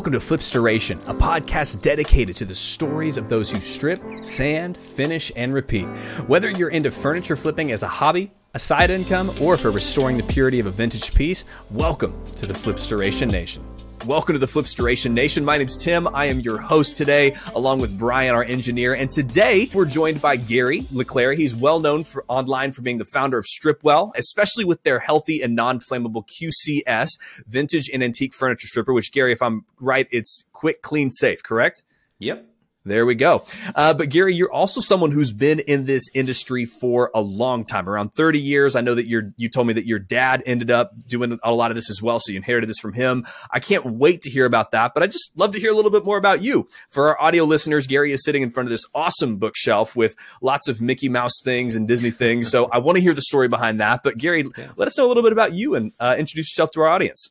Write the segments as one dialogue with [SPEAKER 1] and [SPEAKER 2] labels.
[SPEAKER 1] Welcome to Flipstoration, a podcast dedicated to the stories of those who strip, sand, finish, and repeat. Whether you're into furniture flipping as a hobby, a side income, or for restoring the purity of a vintage piece, welcome to the Flipstoration Nation. Welcome to the Flipstoration Nation. My name's Tim. I am your host today, along with Brian, our engineer. And today we're joined by Gary Leclerc. He's well known for online for being the founder of Stripwell, especially with their healthy and non-flammable QCS vintage and antique furniture stripper, which Gary, if I'm right, it's quick, clean, safe, correct?
[SPEAKER 2] Yep.
[SPEAKER 1] There we go. Uh, but Gary, you're also someone who's been in this industry for a long time, around 30 years. I know that you you told me that your dad ended up doing a lot of this as well, so you inherited this from him. I can't wait to hear about that, but I just love to hear a little bit more about you. For our audio listeners, Gary is sitting in front of this awesome bookshelf with lots of Mickey Mouse things and Disney things. So I want to hear the story behind that. But Gary, yeah. let us know a little bit about you and uh, introduce yourself to our audience.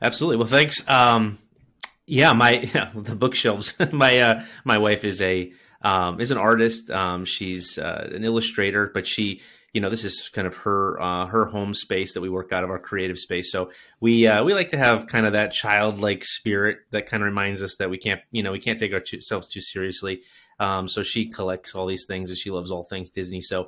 [SPEAKER 2] Absolutely. Well, thanks. Um, yeah, my yeah, the bookshelves. my uh, my wife is a um, is an artist. Um, she's uh, an illustrator, but she you know this is kind of her uh, her home space that we work out of our creative space. So we uh, we like to have kind of that childlike spirit that kind of reminds us that we can't you know we can't take ourselves too seriously. Um, so she collects all these things and she loves all things Disney. So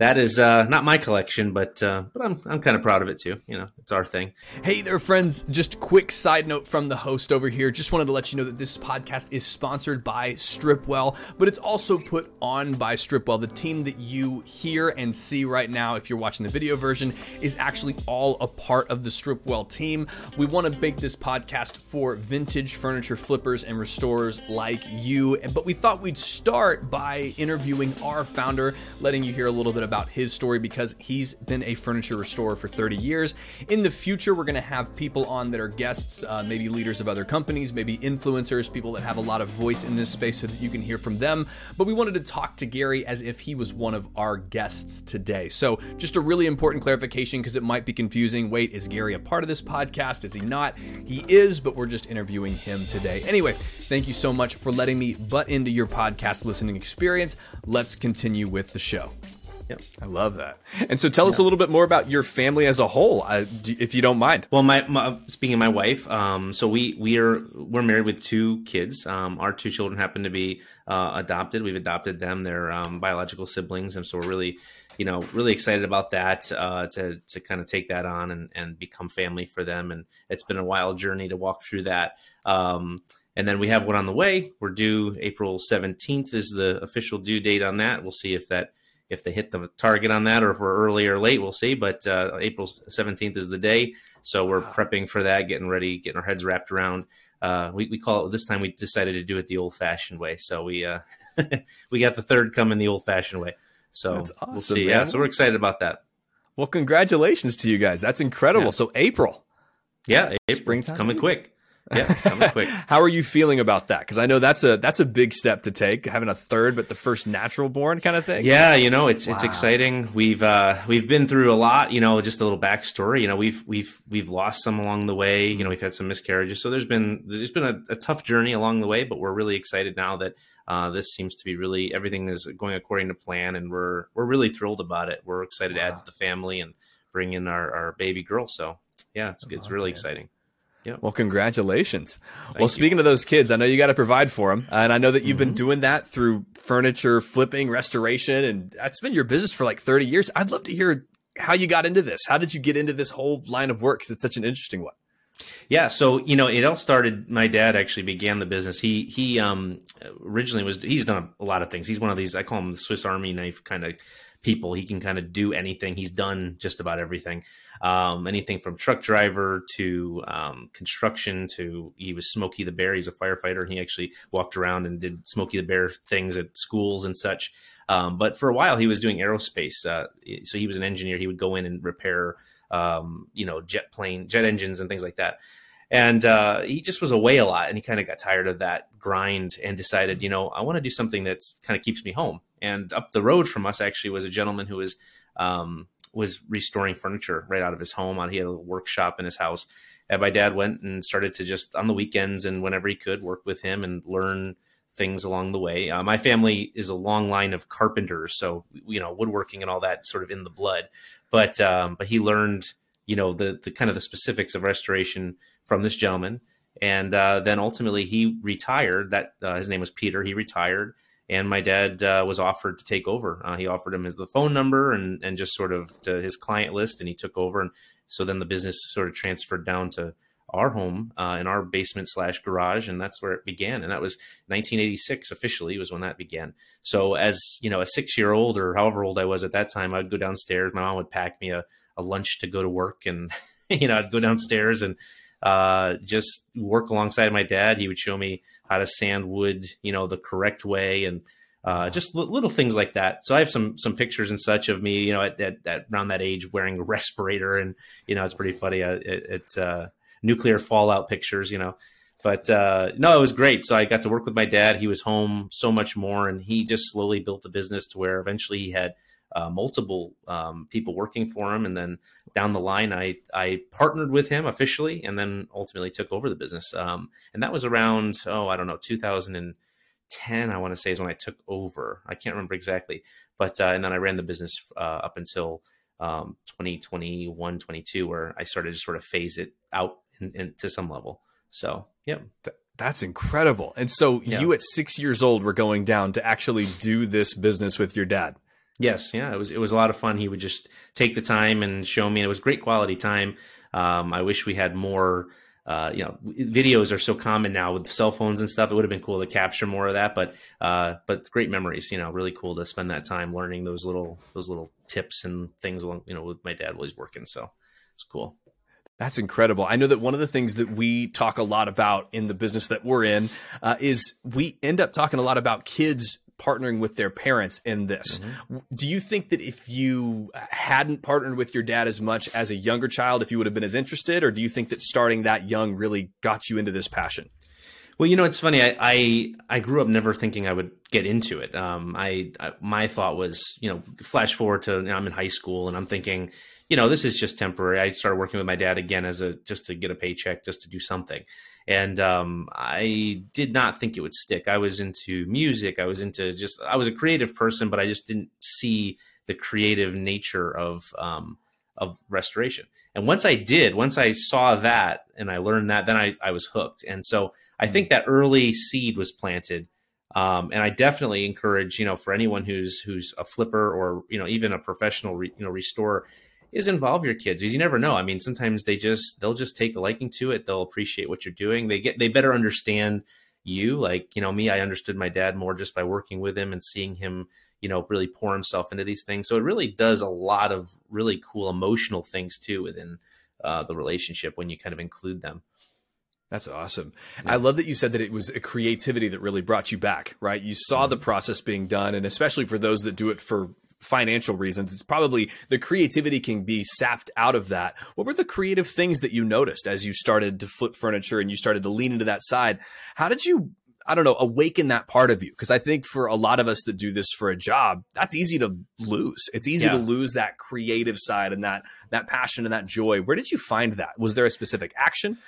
[SPEAKER 2] that is uh, not my collection, but uh, but I'm I'm kind of proud of it too. You know, it's our thing.
[SPEAKER 1] Hey there, friends! Just quick side note from the host over here. Just wanted to let you know that this podcast is sponsored by Stripwell, but it's also put on by Stripwell. The team that you hear and see right now, if you're watching the video version, is actually all a part of the Stripwell team. We want to make this podcast for vintage furniture flippers and restorers like you, but we thought we'd start by interviewing our founder, letting you hear a little bit his story because he's been a furniture restorer for 30 years. In the future, we're going to have people on that are guests, uh, maybe leaders of other companies, maybe influencers, people that have a lot of voice in this space so that you can hear from them. But we wanted to talk to Gary as if he was one of our guests today. So, just a really important clarification because it might be confusing. Wait, is Gary a part of this podcast? Is he not? He is, but we're just interviewing him today. Anyway, thank you so much for letting me butt into your podcast listening experience. Let's continue with the show.
[SPEAKER 2] Yep.
[SPEAKER 1] I love that. And so tell yeah. us a little bit more about your family as a whole, uh, if you don't mind.
[SPEAKER 2] Well, my, my speaking of my wife, um, so we we are we're married with two kids. Um, our two children happen to be uh, adopted. We've adopted them; they're um, biological siblings, and so we're really, you know, really excited about that uh, to to kind of take that on and and become family for them. And it's been a wild journey to walk through that. Um, and then we have one on the way. We're due April 17th is the official due date on that. We'll see if that if they hit the target on that or if we're early or late, we'll see. But uh, April 17th is the day. So we're prepping for that, getting ready, getting our heads wrapped around. Uh, we, we call it this time we decided to do it the old fashioned way. So we uh, we got the third coming the old fashioned way. So awesome, we'll see. Man. Yeah. So we're excited about that.
[SPEAKER 1] Well, congratulations to you guys. That's incredible. Yeah. So April.
[SPEAKER 2] Yeah. April, Springtime coming quick. Yeah, it's coming quick.
[SPEAKER 1] How are you feeling about that? Because I know that's a that's a big step to take, having a third, but the first natural born kind of thing.
[SPEAKER 2] Yeah, you know, it's wow. it's exciting. We've uh, we've been through a lot. You know, just a little backstory. You know, we've we've we've lost some along the way. You know, we've had some miscarriages. So there's been there's been a, a tough journey along the way, but we're really excited now that uh, this seems to be really everything is going according to plan, and we're we're really thrilled about it. We're excited wow. to add to the family and bring in our, our baby girl. So yeah, it's it's really exciting.
[SPEAKER 1] Yeah. Well, congratulations. Thank well, speaking you. of those kids, I know you got to provide for them, and I know that you've mm-hmm. been doing that through furniture flipping, restoration, and that's been your business for like 30 years. I'd love to hear how you got into this. How did you get into this whole line of work? Because it's such an interesting one.
[SPEAKER 2] Yeah, so you know, it all started. My dad actually began the business. He he um originally was he's done a lot of things. He's one of these I call him the Swiss Army knife kind of people. He can kind of do anything. He's done just about everything, um, anything from truck driver to um, construction to he was Smokey the Bear. He's a firefighter, and he actually walked around and did Smokey the Bear things at schools and such. Um, but for a while, he was doing aerospace. Uh, so he was an engineer. He would go in and repair, um, you know, jet plane, jet engines, and things like that and uh, he just was away a lot and he kind of got tired of that grind and decided you know i want to do something that kind of keeps me home and up the road from us actually was a gentleman who was um, was restoring furniture right out of his home. He had a workshop in his house, and my dad went and started to just on the weekends and whenever he could work with him and learn things along the way. Uh, my family is a long line of carpenters, so you know woodworking and all that sort of in the blood. But um, but he learned you know the the kind of the specifics of restoration from this gentleman and uh, then ultimately he retired. That uh, his name was Peter. He retired, and my dad uh, was offered to take over. Uh, he offered him the phone number and and just sort of to his client list, and he took over. And so then the business sort of transferred down to our home uh, in our basement slash garage, and that's where it began. And that was 1986 officially was when that began. So as you know, a six year old or however old I was at that time, I'd go downstairs. My mom would pack me a, a lunch to go to work, and you know I'd go downstairs and uh, just work alongside my dad. He would show me how to sand wood, you know, the correct way, and uh, just l- little things like that. So I have some some pictures and such of me, you know, at, at, at around that age wearing a respirator, and you know, it's pretty funny. Uh, it, it's uh, nuclear fallout pictures, you know. But uh, no, it was great. So I got to work with my dad. He was home so much more, and he just slowly built the business to where eventually he had uh, multiple um, people working for him. And then down the line, I I partnered with him officially, and then ultimately took over the business. Um, and that was around oh I don't know 2010 I want to say is when I took over. I can't remember exactly, but uh, and then I ran the business uh, up until um, 2021 22 where I started to sort of phase it out in, in, to some level. So yeah.
[SPEAKER 1] That's incredible. And so yeah. you at six years old were going down to actually do this business with your dad.
[SPEAKER 2] Yes, yeah, it was it was a lot of fun. He would just take the time and show me. And it was great quality time. Um, I wish we had more. Uh, you know, videos are so common now with cell phones and stuff. It would have been cool to capture more of that, but uh, but great memories. You know, really cool to spend that time learning those little those little tips and things. Along, you know, with my dad while he's working. So it's cool.
[SPEAKER 1] That's incredible. I know that one of the things that we talk a lot about in the business that we're in uh, is we end up talking a lot about kids partnering with their parents in this. Mm-hmm. Do you think that if you hadn't partnered with your dad as much as a younger child, if you would have been as interested, or do you think that starting that young really got you into this passion?
[SPEAKER 2] Well, you know, it's funny. I, I, I grew up never thinking I would get into it. Um, I, I, my thought was, you know, flash forward to you know, I'm in high school and I'm thinking, you know, this is just temporary. I started working with my dad again as a just to get a paycheck, just to do something. And um, I did not think it would stick. I was into music. I was into just I was a creative person, but I just didn't see the creative nature of um, of restoration. And once I did, once I saw that and I learned that, then I, I was hooked. And so I think that early seed was planted. Um, and I definitely encourage, you know, for anyone who's who's a flipper or you know even a professional, re, you know, restorer, is involve your kids because you never know. I mean, sometimes they just they'll just take a liking to it. They'll appreciate what you're doing. They get they better understand you. Like you know, me, I understood my dad more just by working with him and seeing him, you know, really pour himself into these things. So it really does a lot of really cool emotional things too within uh, the relationship when you kind of include them.
[SPEAKER 1] That's awesome. Yeah. I love that you said that it was a creativity that really brought you back, right? You saw mm-hmm. the process being done, and especially for those that do it for financial reasons. It's probably the creativity can be sapped out of that. What were the creative things that you noticed as you started to flip furniture and you started to lean into that side? How did you I don't know, awaken that part of you. Because I think for a lot of us that do this for a job, that's easy to lose. It's easy yeah. to lose that creative side and that that passion and that joy. Where did you find that? Was there a specific action?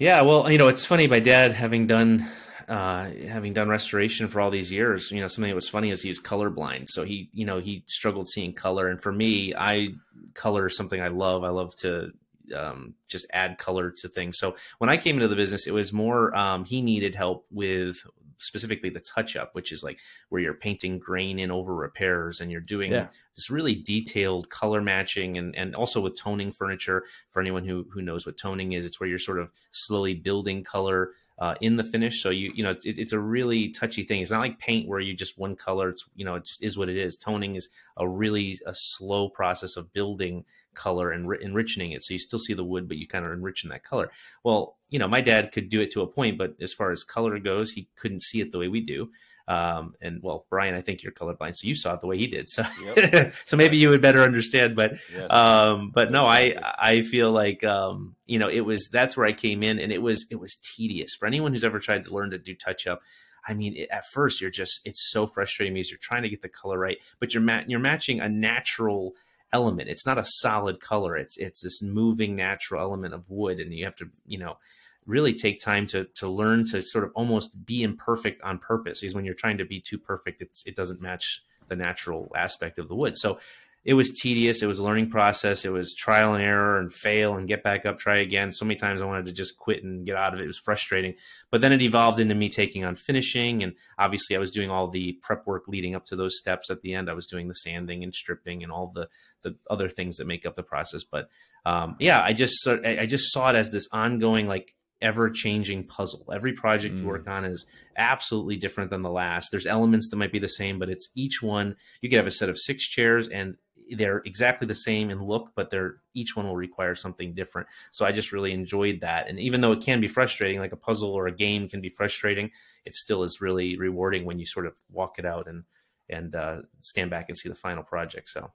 [SPEAKER 2] Yeah, well, you know, it's funny. My dad, having done uh, having done restoration for all these years, you know, something that was funny is he's colorblind. So he, you know, he struggled seeing color. And for me, I color is something I love. I love to um, just add color to things. So when I came into the business, it was more um, he needed help with specifically the touch up, which is like where you're painting grain in over repairs and you're doing yeah. this really detailed color matching and, and also with toning furniture. For anyone who, who knows what toning is, it's where you're sort of slowly building color uh, in the finish. So you you know it, it's a really touchy thing. It's not like paint where you just one color. It's you know it just is what it is. Toning is a really a slow process of building color and enriching it. So you still see the wood, but you kind of enriching that color. Well, you know my dad could do it to a point, but as far as color goes, he couldn't see it the way we do. Um, and well, Brian, I think you're colorblind, so you saw it the way he did. So, yep. so maybe you would better understand. But, yes. um, but no, I I feel like um, you know it was that's where I came in, and it was it was tedious for anyone who's ever tried to learn to do touch up. I mean, it, at first you're just it's so frustrating because you're trying to get the color right, but you're ma- you're matching a natural element. It's not a solid color. It's it's this moving natural element of wood, and you have to you know really take time to to learn to sort of almost be imperfect on purpose because when you're trying to be too perfect it's it doesn't match the natural aspect of the wood so it was tedious. It was a learning process. It was trial and error and fail and get back up, try again. So many times I wanted to just quit and get out of it. It was frustrating. But then it evolved into me taking on finishing. And obviously, I was doing all the prep work leading up to those steps. At the end, I was doing the sanding and stripping and all the, the other things that make up the process. But um, yeah, I just I just saw it as this ongoing like ever changing puzzle. Every project mm. you work on is absolutely different than the last. There's elements that might be the same, but it's each one. You could have a set of six chairs and they're exactly the same in look, but they're each one will require something different. So I just really enjoyed that. And even though it can be frustrating, like a puzzle or a game can be frustrating, it still is really rewarding when you sort of walk it out and and uh, stand back and see the final project. So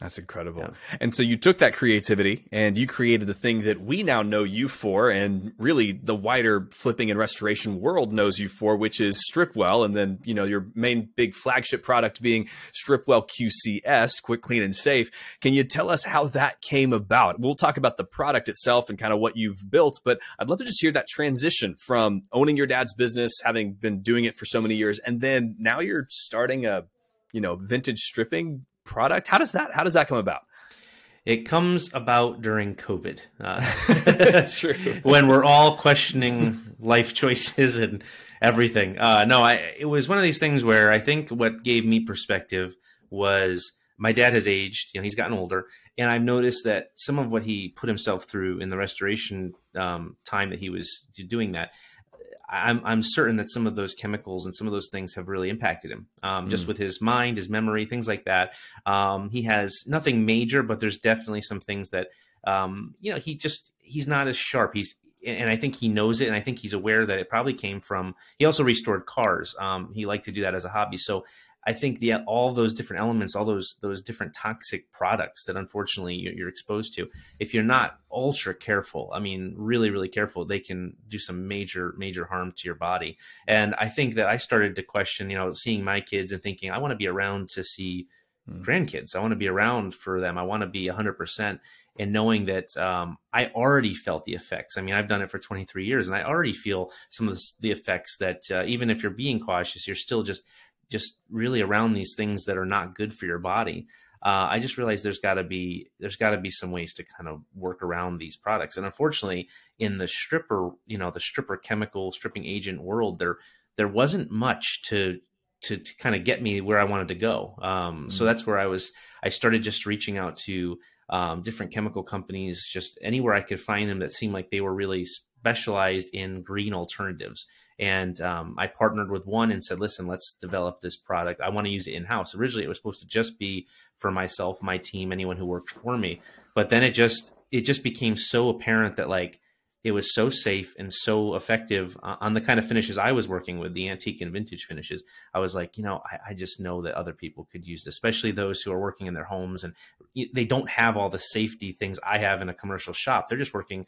[SPEAKER 1] that's incredible. Yeah. And so you took that creativity and you created the thing that we now know you for, and really the wider flipping and restoration world knows you for, which is Stripwell. And then, you know, your main big flagship product being Stripwell QCS, quick, clean, and safe. Can you tell us how that came about? We'll talk about the product itself and kind of what you've built, but I'd love to just hear that transition from owning your dad's business, having been doing it for so many years, and then now you're starting a you know vintage stripping product? How does that how does that come about?
[SPEAKER 2] It comes about during COVID.
[SPEAKER 1] Uh, That's true.
[SPEAKER 2] when we're all questioning life choices and everything. Uh, no, I, it was one of these things where I think what gave me perspective was my dad has aged. You know, he's gotten older, and I've noticed that some of what he put himself through in the restoration um, time that he was doing that I'm, I'm certain that some of those chemicals and some of those things have really impacted him, um, mm. just with his mind, his memory, things like that. Um, he has nothing major, but there's definitely some things that, um, you know, he just, he's not as sharp. He's, and I think he knows it. And I think he's aware that it probably came from, he also restored cars. Um, he liked to do that as a hobby. So I think the all those different elements, all those those different toxic products that unfortunately you're exposed to, if you're not ultra careful, I mean, really, really careful, they can do some major, major harm to your body. And I think that I started to question, you know, seeing my kids and thinking, I want to be around to see mm. grandkids. I want to be around for them. I want to be 100%. And knowing that um, I already felt the effects. I mean, I've done it for 23 years, and I already feel some of the, effects that uh, even if you're being cautious, you're still just just really around these things that are not good for your body. Uh, I just realized there's got to be there's got to be some ways to kind of work around these products. And unfortunately, in the stripper, you know, the stripper chemical stripping agent world, there there wasn't much to to, to kind of get me where I wanted to go. Um, mm-hmm. So that's where I was. I started just reaching out to um, different chemical companies, just anywhere I could find them that seemed like they were really specialized in green alternatives. And um, I partnered with one and said, listen, let's develop this product. I want to use it in house. Originally, it was supposed to just be for myself, my team, anyone who worked for me. But then it just it just became so apparent that like it was so safe and so effective on the kind of finishes I was working with, the antique and vintage finishes. I was like, you know, I, I, just know that other people could use this, especially those who are working in their homes and they don't have all the safety things I have in a commercial shop. They're just working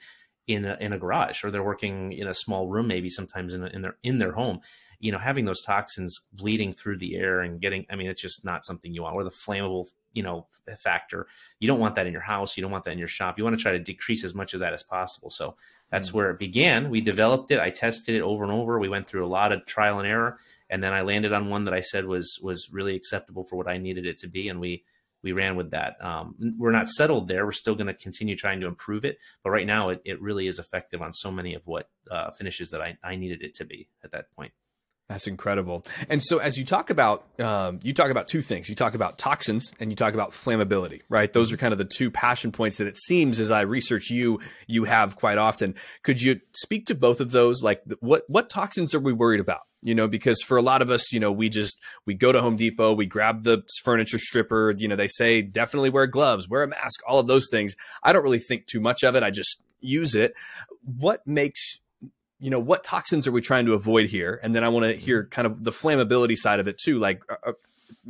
[SPEAKER 2] in a, in a garage or they're working in a small room maybe sometimes in, a, in their in their home you know having those toxins bleeding through the air and getting i mean it's just not something you want or the flammable you know factor. You don't want that in your house. You don't want that in your shop. You want to try to decrease as much of that as possible. So that's mm-hmm. where it began. We developed it. I tested it over and over. We went through a lot of trial and error and then i landed on one that i said was was really acceptable for what i needed it to be and we we ran with that. Um, we're not settled there. We're still going to continue trying to improve it. But right now, it, it really is effective on so many of what uh, finishes that I, I needed it to be at that point.
[SPEAKER 1] That's incredible. And so, as you talk about, um, you talk about two things. You talk about toxins and you talk about flammability, right? Those are kind of the two passion points that it seems, as I research you, you have quite often. Could you speak to both of those? Like, what what toxins are we worried about? You know, because for a lot of us, you know, we just we go to Home Depot, we grab the furniture stripper. You know, they say definitely wear gloves, wear a mask, all of those things. I don't really think too much of it. I just use it. What makes you know what toxins are we trying to avoid here? And then i want to hear kind of the flammability side of it too like uh, uh,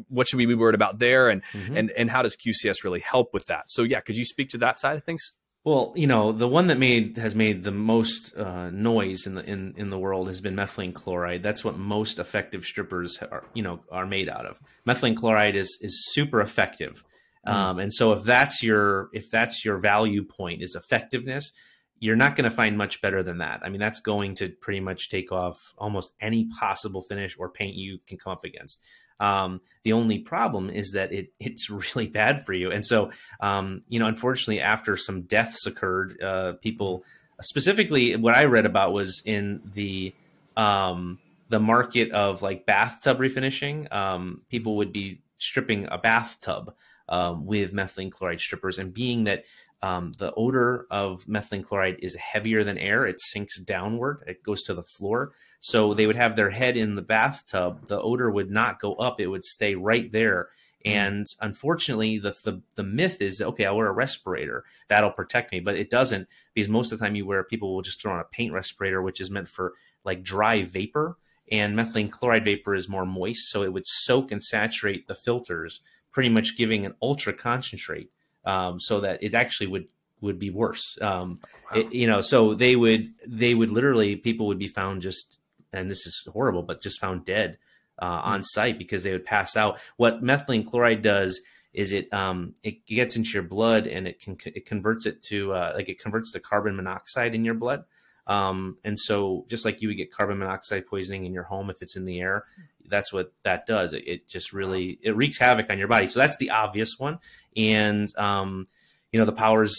[SPEAKER 1] what should we be worried about there? And mm-hmm. and and how does qcs really help with that? So yeah could you speak to that side of things?
[SPEAKER 2] Well you know the one that made has made the most uh, noise in the in in the world has been methylene chloride. That's what most effective strippers are you know are made out of. Methylene chloride is is super effective. Mm-hmm. um, and so if that's your if that's your value point is effectiveness you're not going to find much better than that. I mean, that's going to pretty much take off almost any possible finish or paint you can come up against. Um, the only problem is that it it's really bad for you. And so, um, you know, unfortunately, after some deaths occurred, uh, people specifically what I read about was in the um, the market of like bathtub refinishing. Um, people would be stripping a bathtub um, with methylene chloride strippers, and being that um, the odor of methylene chloride is heavier than air. It sinks downward. It goes to the floor. So they would have their head in the bathtub. The odor would not go up. It would stay right there. Hmm. And unfortunately, the, the, the myth is okay. I'll wear a respirator that'll protect me, but it doesn't because most of the time you wear people will just throw on a paint respirator, which is meant for like dry vapor. And methylene chloride vapor is more moist, so it would soak and saturate the filters, pretty much giving an ultra concentrate um, so that it actually would would be worse. Um, wow. it, you know, so they would they would literally people would be found just and this is horrible, but just found dead uh, on site because they would pass out. What methylene chloride does is it um, it gets into your blood and it can it converts it to uh, like it converts to carbon monoxide in your blood. Um, and so just like you would get carbon monoxide poisoning in your home if it's in the air, that's what that does. It, it just really it wreaks havoc on your body. So that's the obvious one. And um, you know the powers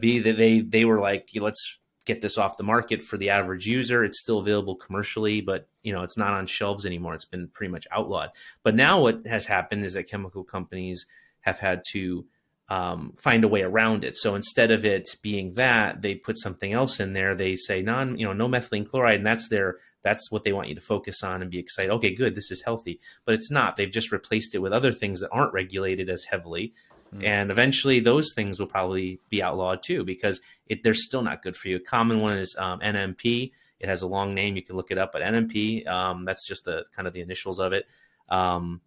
[SPEAKER 2] be that they they were like, let's get this off the market for the average user. It's still available commercially, but you know it's not on shelves anymore. It's been pretty much outlawed. But now what has happened is that chemical companies have had to um, find a way around it. So instead of it being that, they put something else in there. They say non, you know, no methylene chloride, and that's their that's what they want you to focus on and be excited. Okay, good, this is healthy, but it's not. They've just replaced it with other things that aren't regulated as heavily, mm. and eventually those things will probably be outlawed too because it, they're still not good for you. A common one is um, NMP. It has a long name. You can look it up, but NMP. Um, that's just the kind of the initials of it. Um,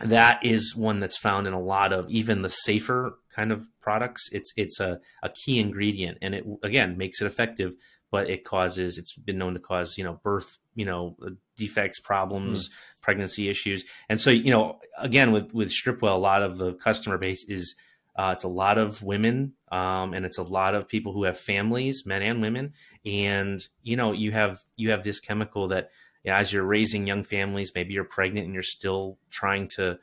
[SPEAKER 2] that is one that's found in a lot of even the safer kind of products. It's it's a, a key ingredient, and it again makes it effective, but it causes it's been known to cause you know birth you know defects, problems, mm. pregnancy issues, and so you know again with with Stripwell, a lot of the customer base is uh, it's a lot of women, um, and it's a lot of people who have families, men and women, and you know you have you have this chemical that yeah, as you're raising young families, maybe you're pregnant and you're still trying to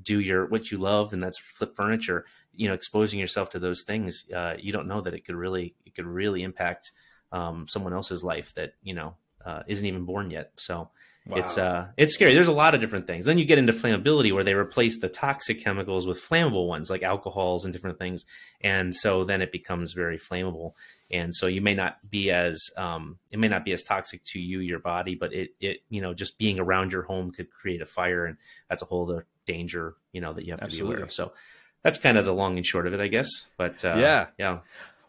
[SPEAKER 2] do your what you love, and that's flip furniture. You know, exposing yourself to those things, uh, you don't know that it could really it could really impact um, someone else's life that you know uh, isn't even born yet. So Wow. It's uh, it's scary. There's a lot of different things. Then you get into flammability, where they replace the toxic chemicals with flammable ones, like alcohols and different things, and so then it becomes very flammable. And so you may not be as um, it may not be as toxic to you, your body, but it it you know just being around your home could create a fire, and that's a whole other danger you know that you have Absolutely. to be aware of. So that's kind of the long and short of it, I guess. But uh,
[SPEAKER 1] yeah,
[SPEAKER 2] yeah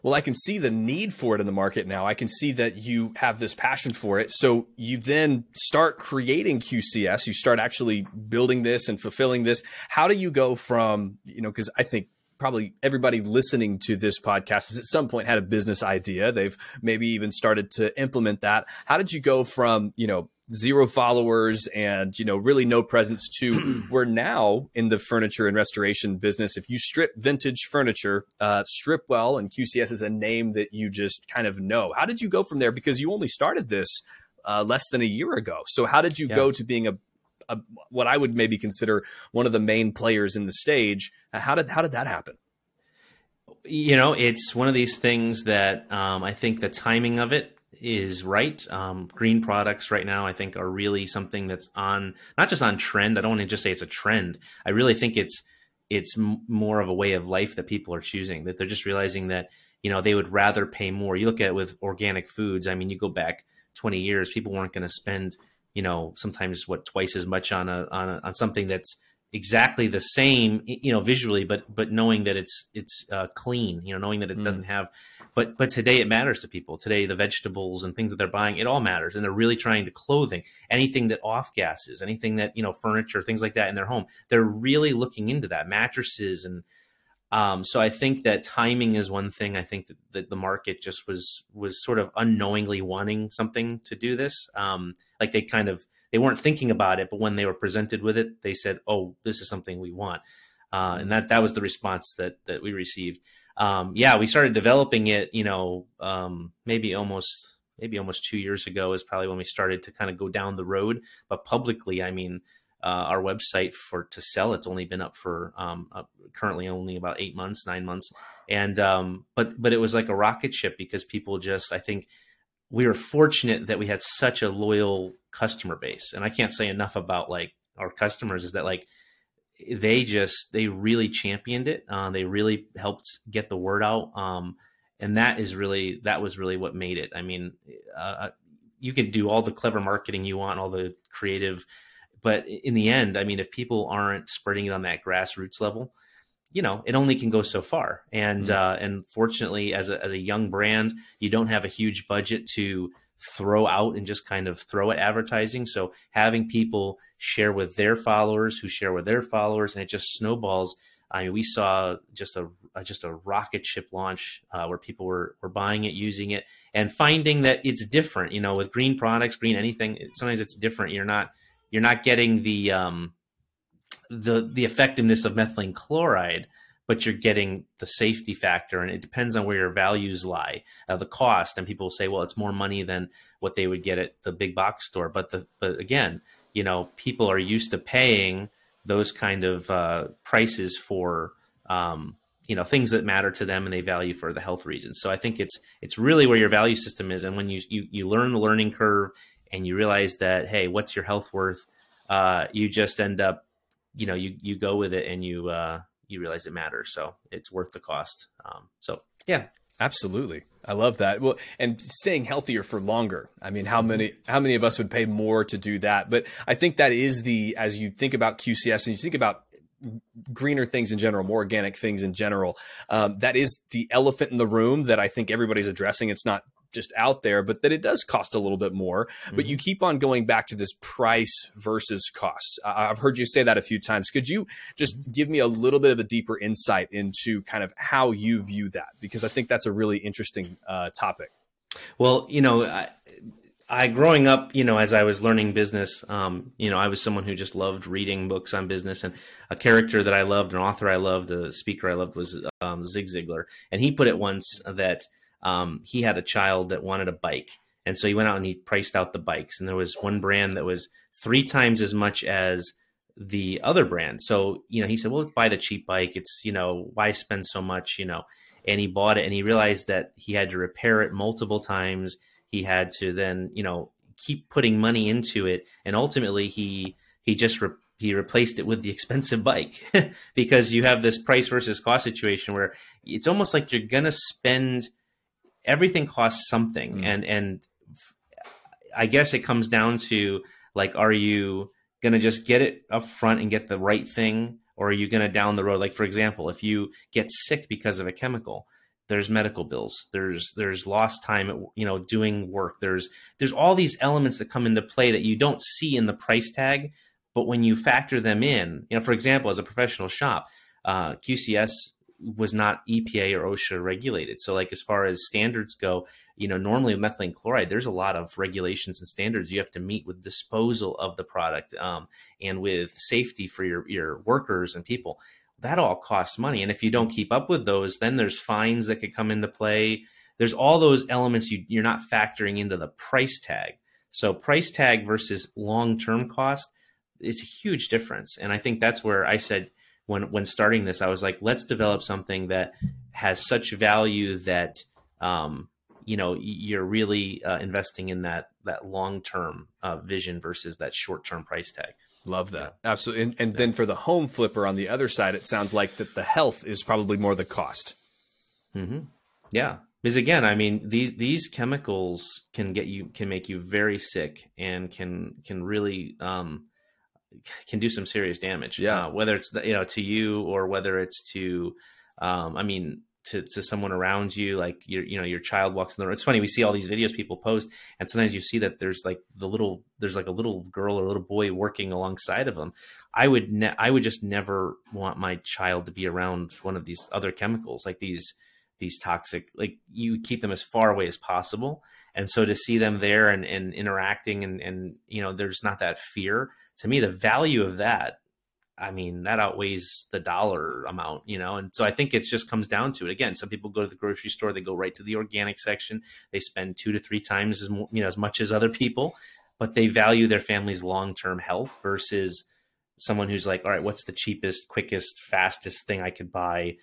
[SPEAKER 1] well, I can see the need for it in the market now. I can see that you have this passion for it. So you then start creating QCS. You start actually building this and fulfilling this. How do you go from, you know, because I think probably everybody listening to this podcast has at some point had a business idea. They've maybe even started to implement that. How did you go from, you know, zero followers and you know really no presence to we're now in the furniture and restoration business if you strip vintage furniture uh, Stripwell and qcs is a name that you just kind of know. How did you go from there? Because you only started this uh, less than a year ago. So how did you yeah. go to being a, a, what i would maybe consider one of the main players in the stage? How did how did that happen?
[SPEAKER 2] You know it's one of these things that um, i think the timing of it is right. Um, green products right now, I think, are really something that's on not just on trend. I don't want to just say it's a trend. I really think it's it's m- more of a way of life that people are choosing. That they're just realizing that you know they would rather pay more. You look at it with organic foods. I mean, you go back twenty years, people weren't going to spend you know sometimes what twice as much on a on a, on something that's exactly the same you know visually but but knowing that it's it's uh, clean you know knowing that it mm. doesn't have but but today it matters to people today the vegetables and things that they're buying it all matters and they're really trying to clothing anything that off gases anything that you know furniture things like that in their home they're really looking into that mattresses and um, so I think that timing is one thing. I think that, that, the market just was was sort of unknowingly wanting something to do this. Um, like they kind of they weren't thinking about it, but when they were presented with it, they said, "Oh, this is something we want," uh, and that that was the response that that we received. Um, yeah, we started developing it. You know, um, maybe almost maybe almost two years ago is probably when we started to kind of go down the road. But publicly, I mean, uh, our website for to sell. It's only been up for um, currently only about eight months, nine months, and um, but but it was like a rocket ship because people just I think we were fortunate that we had such a loyal customer base, and I can't say enough about like our customers is that like they just they really championed it. Uh, they really helped get the word out, um, and that is really that was really what made it. I mean, uh, uh you can do all the clever marketing you want, all the creative but in the end, I mean, if people aren't spreading it on that grassroots level, you know, it only can go so far. And mm-hmm. uh, and fortunately, as a as a young brand, you don't have a huge budget to throw out and just kind of throw at advertising. So having people share with their followers, who share with their followers, and it just snowballs. I mean, we saw just a just a rocket ship launch uh, where people were were buying it, using it, and finding that it's different. You know, with green products, green anything, sometimes it's different. You're not you're not getting the um, the the effectiveness of methylene chloride, but you're getting the safety factor, and it depends on where your values lie, uh, the cost. And people will say, well, it's more money than what they would get at the big box store. But the but again, you know, people are used to paying those kind of uh, prices for um, you know things that matter to them and they value for the health reasons. So I think it's it's really where your value system is, and when you you, you learn the learning curve and you realize that hey what's your health worth uh, you just end up you know you you go with it and you uh, you realize it matters. So it's worth the cost. Um, so yeah.
[SPEAKER 1] Absolutely. I love that. Well and staying healthier for longer. I mean how many how many of us would pay more to do that? But i think that is the as you think about qcs and you think about greener things in general, more organic things in general. Um, that is the elephant in the room that I think everybody's addressing. It's not just out there, but that it does cost a little bit more. Mm-hmm. But you mm-hmm. keep on going back to this price versus cost. I've heard you say that a few times. Could you just give me a little bit of a deeper insight into kind of how you view that? Because I think that's a really interesting uh, topic.
[SPEAKER 2] Well, you know, I, I, growing up, you know, as I was learning business, um, you know, I was someone who just loved reading books on business, and a character that I loved, an author I loved, a speaker I loved was um, Zig Ziglar, and he put it once that um, he had a child that wanted a bike. And so he went out and he priced out the bikes. And there was one brand that was three times as much as the other brand. So, you know, he said, well, let's buy the cheap bike. It's, you know, why spend so much, you know? And he bought it and he realized that he had to repair it multiple times. He had to then, you know, keep putting money into it. And ultimately he, he just, re- he replaced it with the expensive bike because you have this price versus cost situation where it's almost like you're going to spend everything costs something. Mm. and and i guess it comes down to like are you going to just get it up front and get the right thing? Or are you going to down the road? Like for example if you get sick because of a chemical there's medical bills. There's there's lost time at, you know doing work. There's there's all these elements that come into play that you don't see in the price tag. But when you factor them in you know for example as a professional shop uh, qcs was not EPA or OSHA regulated. So, like as far as standards go, you know, normally with methylene chloride, there's a lot of regulations and standards you have to meet with disposal of the product um, and with safety for your your workers and people. That all costs money, and if you don't keep up with those, then there's fines that could come into play. There's all those elements you, you're not factoring into the price tag. So, price tag versus long term cost, it's a huge difference, and I think that's where I said when when starting this, I was like, let's develop something that has such value that um, you know you're really uh, investing in that that long term uh, vision versus that short term price tag.
[SPEAKER 1] Love that. Yeah. Absolutely. And, and yeah. then for the home flipper on the other side, it sounds like that the health is probably more the cost.
[SPEAKER 2] Mm-hmm. Yeah. Because again, I mean, these, these chemicals can get you, can make you very sick and can, can really, um, can do some serious damage.
[SPEAKER 1] Yeah,
[SPEAKER 2] uh, whether it's you know to you or whether it's to, um, I mean, to, to someone around you, like your you know your child walks in the room. It's funny we see all these videos people post, and sometimes you see that there's like the little there's like a little girl or a little boy working alongside of them. I would ne- I would just never want my child to be around one of these other chemicals like these these toxic like you keep them as far away as possible and so to see them there and, and interacting and and you know there's not that fear to me the value of that i mean that outweighs the dollar amount you know and so i think it just comes down to it again some people go to the grocery store they go right to the organic section they spend two to three times as you know as much as other people but they value their family's long-term health versus someone who's like, all right, what's the cheapest, quickest, fastest thing I could buy?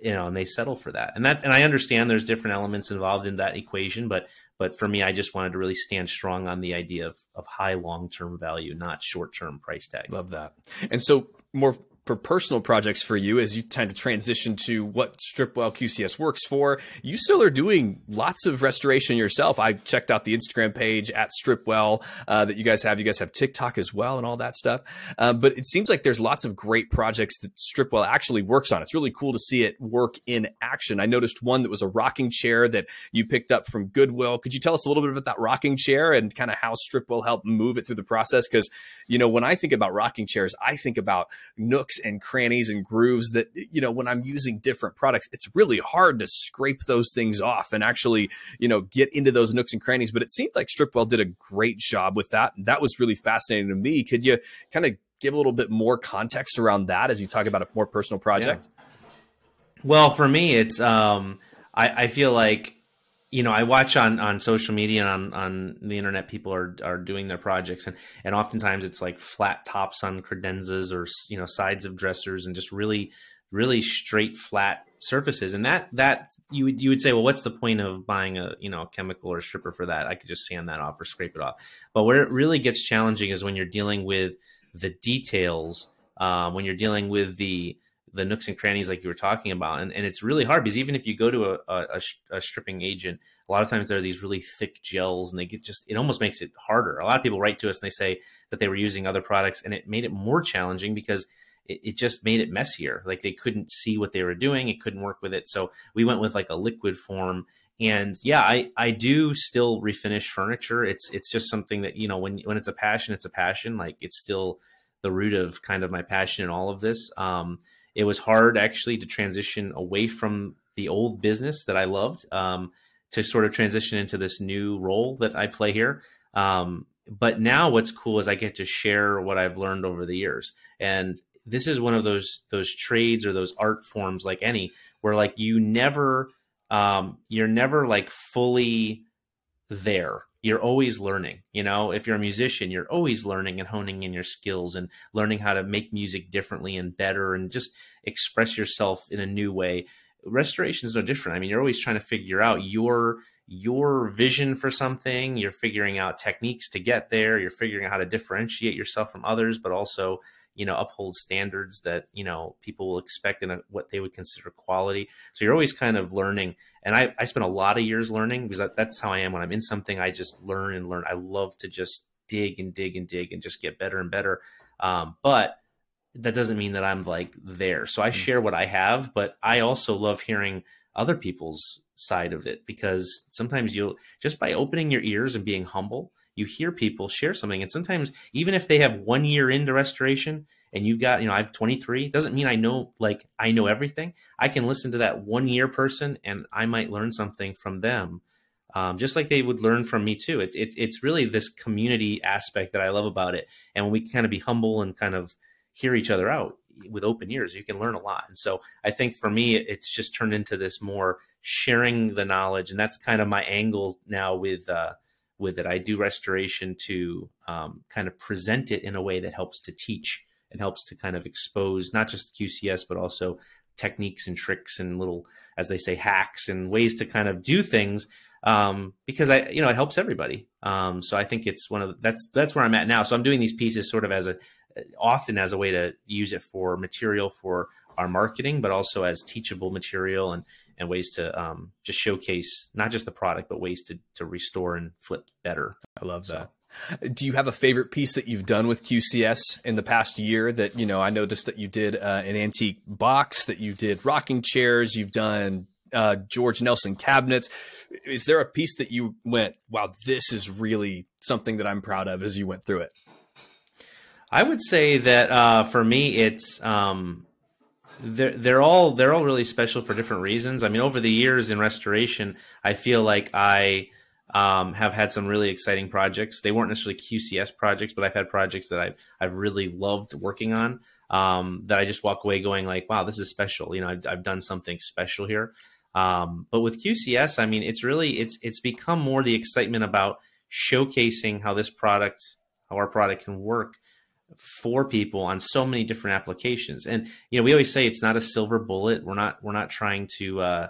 [SPEAKER 2] You know, and they settle for that. And that, and I understand there's different elements involved in that equation, but, but for me, I just wanted to really stand strong on the idea of, of high long term value, not short term price tag.
[SPEAKER 1] Love that. And so, more for personal projects for you as you kind of transition to what Stripwell QCS works for. You still are doing lots of restoration yourself. I checked out the Instagram page at Stripwell uh, that you guys have. You guys have TikTok as well and all that stuff. Uh, but it seems like there's lots of great projects that Stripwell actually works on. It's really cool to see it work in action. I noticed one that was a rocking chair that you picked up from Goodwill. Could you tell us a little bit about that rocking chair and kind of how Stripwell helped move it through the process? Because, you know, when I think about rocking chairs, I think about nooks and crannies and grooves that you know when i'm using different products it's really hard to scrape those things off and actually you know get into those nooks and crannies. But it seemed like stripwell did a great job with that. That was really fascinating to me. Could you kind of give a little bit more context around that as you talk about a more personal project?
[SPEAKER 2] Yeah. well for me it's um I, I feel like you know, I watch on on social media and on on the internet, people are are doing their projects, and and oftentimes it's like flat tops on credenzas or you know sides of dressers, and just really really straight flat surfaces. And that that you would you would say, well, what's the point of buying a you know a chemical or a stripper for that? I could just sand that off or scrape it off. But where it really gets challenging is when you're dealing with the details, um, when you're dealing with the the nooks and crannies like you were talking about and, and it's really hard because even if you go to a, a, a, stripping agent a lot of times there are these really thick gels and they get just it almost makes it harder. A lot of people write to us and they say that they were using other products and it made it more challenging because it, it just made it messier. Like they couldn't see what they were doing it couldn't work with it. So we went with like a liquid form and yeah i i do still refinish furniture. It's it's just something that you know when when it's a passion it's a passion. Like it's still the root of kind of my passion in all of this. Um it was hard actually to transition away from the old business that I loved um, to sort of transition into this new role that I play here. Um, but now what's cool is I get to share what I've learned over the years. And this is one of those those trades or those art forms like any where like you never um, you're never like fully there you're always learning you know? If you're a musician you're always learning and honing in your skills and learning how to make music differently and better and just express yourself in a new way. Restoration is no different. I mean you're always trying to figure out your your vision for something. You're figuring out techniques to get there. You're figuring out how to differentiate yourself from others but also you know uphold standards that you know people will expect in a, what they would consider quality. So you're always kind of learning. And i, I spent a lot of years learning because that, that's how i am. When i'm in something i just learn and learn. I love to just dig and dig and dig and just get better and better. Um, but that doesn't mean that i'm like there. So i mm-hmm. share what i have but i also love hearing other people's side of it because sometimes you'll just by opening your ears and being humble you hear people share something and sometimes even if they have one year into restoration and you've got you know i have 23 doesn't mean i know like i know everything. I can listen to that one year person and i might learn something from them um, just like they would learn from me too. It, it, it's really this community aspect that i love about it and when we can kind of be humble and kind of hear each other out with open ears you can learn a lot. And so i think for me it's just turned into this more sharing the knowledge and that's kind of my angle now with uh, with it. I do restoration to um, kind of present it in a way that helps to teach and helps to kind of expose not just QCS, but also techniques and tricks and little, as they say, hacks and ways to kind of do things. Um, because I, you know, it helps everybody. Um, so I think it's one of the, that's that's where I'm at now. So I'm doing these pieces sort of as a often as a way to use it for material for our marketing, but also as teachable material and and ways to um, just showcase not just the product, but ways to to restore and flip better.
[SPEAKER 1] I love that. So. Do you have a favorite piece that you've done with QCS in the past year? That you know, I noticed that you did uh, an antique box, that you did rocking chairs, you've done uh, George Nelson cabinets. Is there a piece that you went, wow, this is really something that I'm proud of as you went through it?
[SPEAKER 2] I would say that uh, for me, it's um, they're they're all they're all really special for different reasons. I mean, over the years in restoration, I feel like I um, have had some really exciting projects. They weren't necessarily QCS projects, but I've had projects that I've I've really loved working on. Um, that I just walk away going like, wow, this is special. You know, I've, I've done something special here. Um, but with QCS, I mean, it's really it's it's become more the excitement about showcasing how this product, how our product can work for people on so many different applications. And you know, we always say it's not a silver bullet. We're not we're not trying to uh,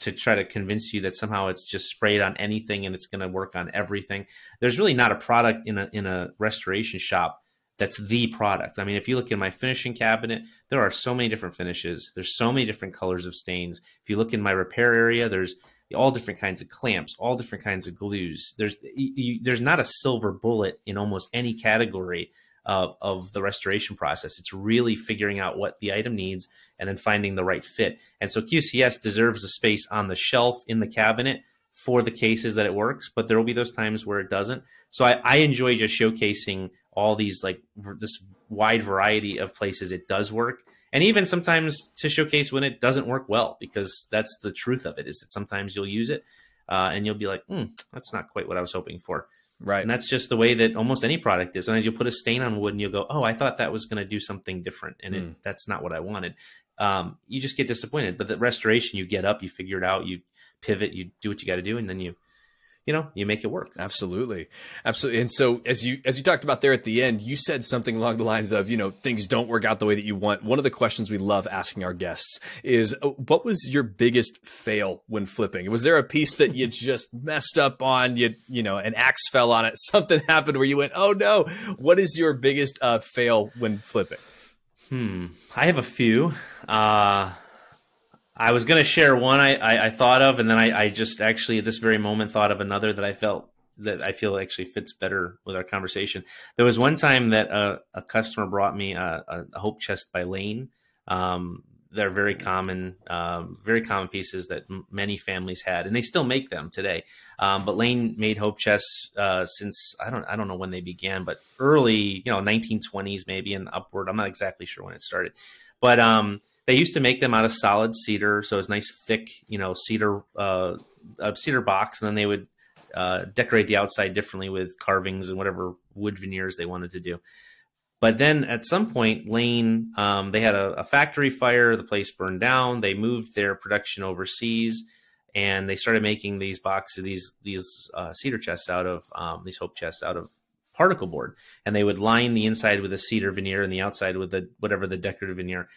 [SPEAKER 2] to try to convince you that somehow it's just sprayed on anything and it's going to work on everything. There's really not a product in a in a restoration shop that's the product. I mean, if you look in my finishing cabinet, there are so many different finishes. There's so many different colors of stains. If you look in my repair area, there's all different kinds of clamps, all different kinds of glues. There's you, there's not a silver bullet in almost any category of, of the restoration process. It's really figuring out what the item needs and then finding the right fit. And so QCS deserves a space on the shelf in the cabinet for the cases that it works, but there will be those times where it doesn't. So I, I enjoy just showcasing all these like this wide variety of places it does work and even sometimes to showcase when it doesn't work well because that's the truth of it is that sometimes you'll use it uh, and you'll be like mm, that's not quite what i was hoping for
[SPEAKER 1] right
[SPEAKER 2] and that's just the way that almost any product is and as you put a stain on wood and you'll go oh i thought that was going to do something different and mm. it, hmm. that's not what i wanted um, you just get disappointed but the restoration you get up you figure it out you pivot you do what you got to do and then you you know you make it work.
[SPEAKER 1] Absolutely. Absolutely. And so as you as you talked about there at the end you said something along the lines of you know things don't work out the way that you want. One of the questions we love asking our guests is uh, what was your biggest fail when flipping? Was there a piece that you just messed up on? You you know an axe fell on it something happened where you went oh no. What is your biggest uh, fail when flipping?
[SPEAKER 2] Hmm. I have a few. Uh I was going to share one I, I, I, thought of, and then I, I just actually at this very moment thought of another that I felt that I feel actually fits better with our conversation. There was one time that a, a customer brought me a, a, hope chest by Lane. Um, they're very common, um, very common pieces that m- many families had, and they still make them today. Um, but Lane made hope chests uh, since I don't I don't know when they began, but early you know 1920s maybe and upward. I'm not exactly sure when it started, but um, they used to make them out of solid cedar, so it's nice thick, you know, cedar uh, a cedar box, and then they would uh, decorate the outside differently with carvings and whatever wood veneers they wanted to do. But then at some point, Lane um, they had a, a, factory fire. The place burned down. They moved their production overseas, and they started making these boxes, these these uh, cedar chests out of um, these hope chests out of particle board, and they would line the inside with a cedar veneer and the outside with the whatever the decorative veneer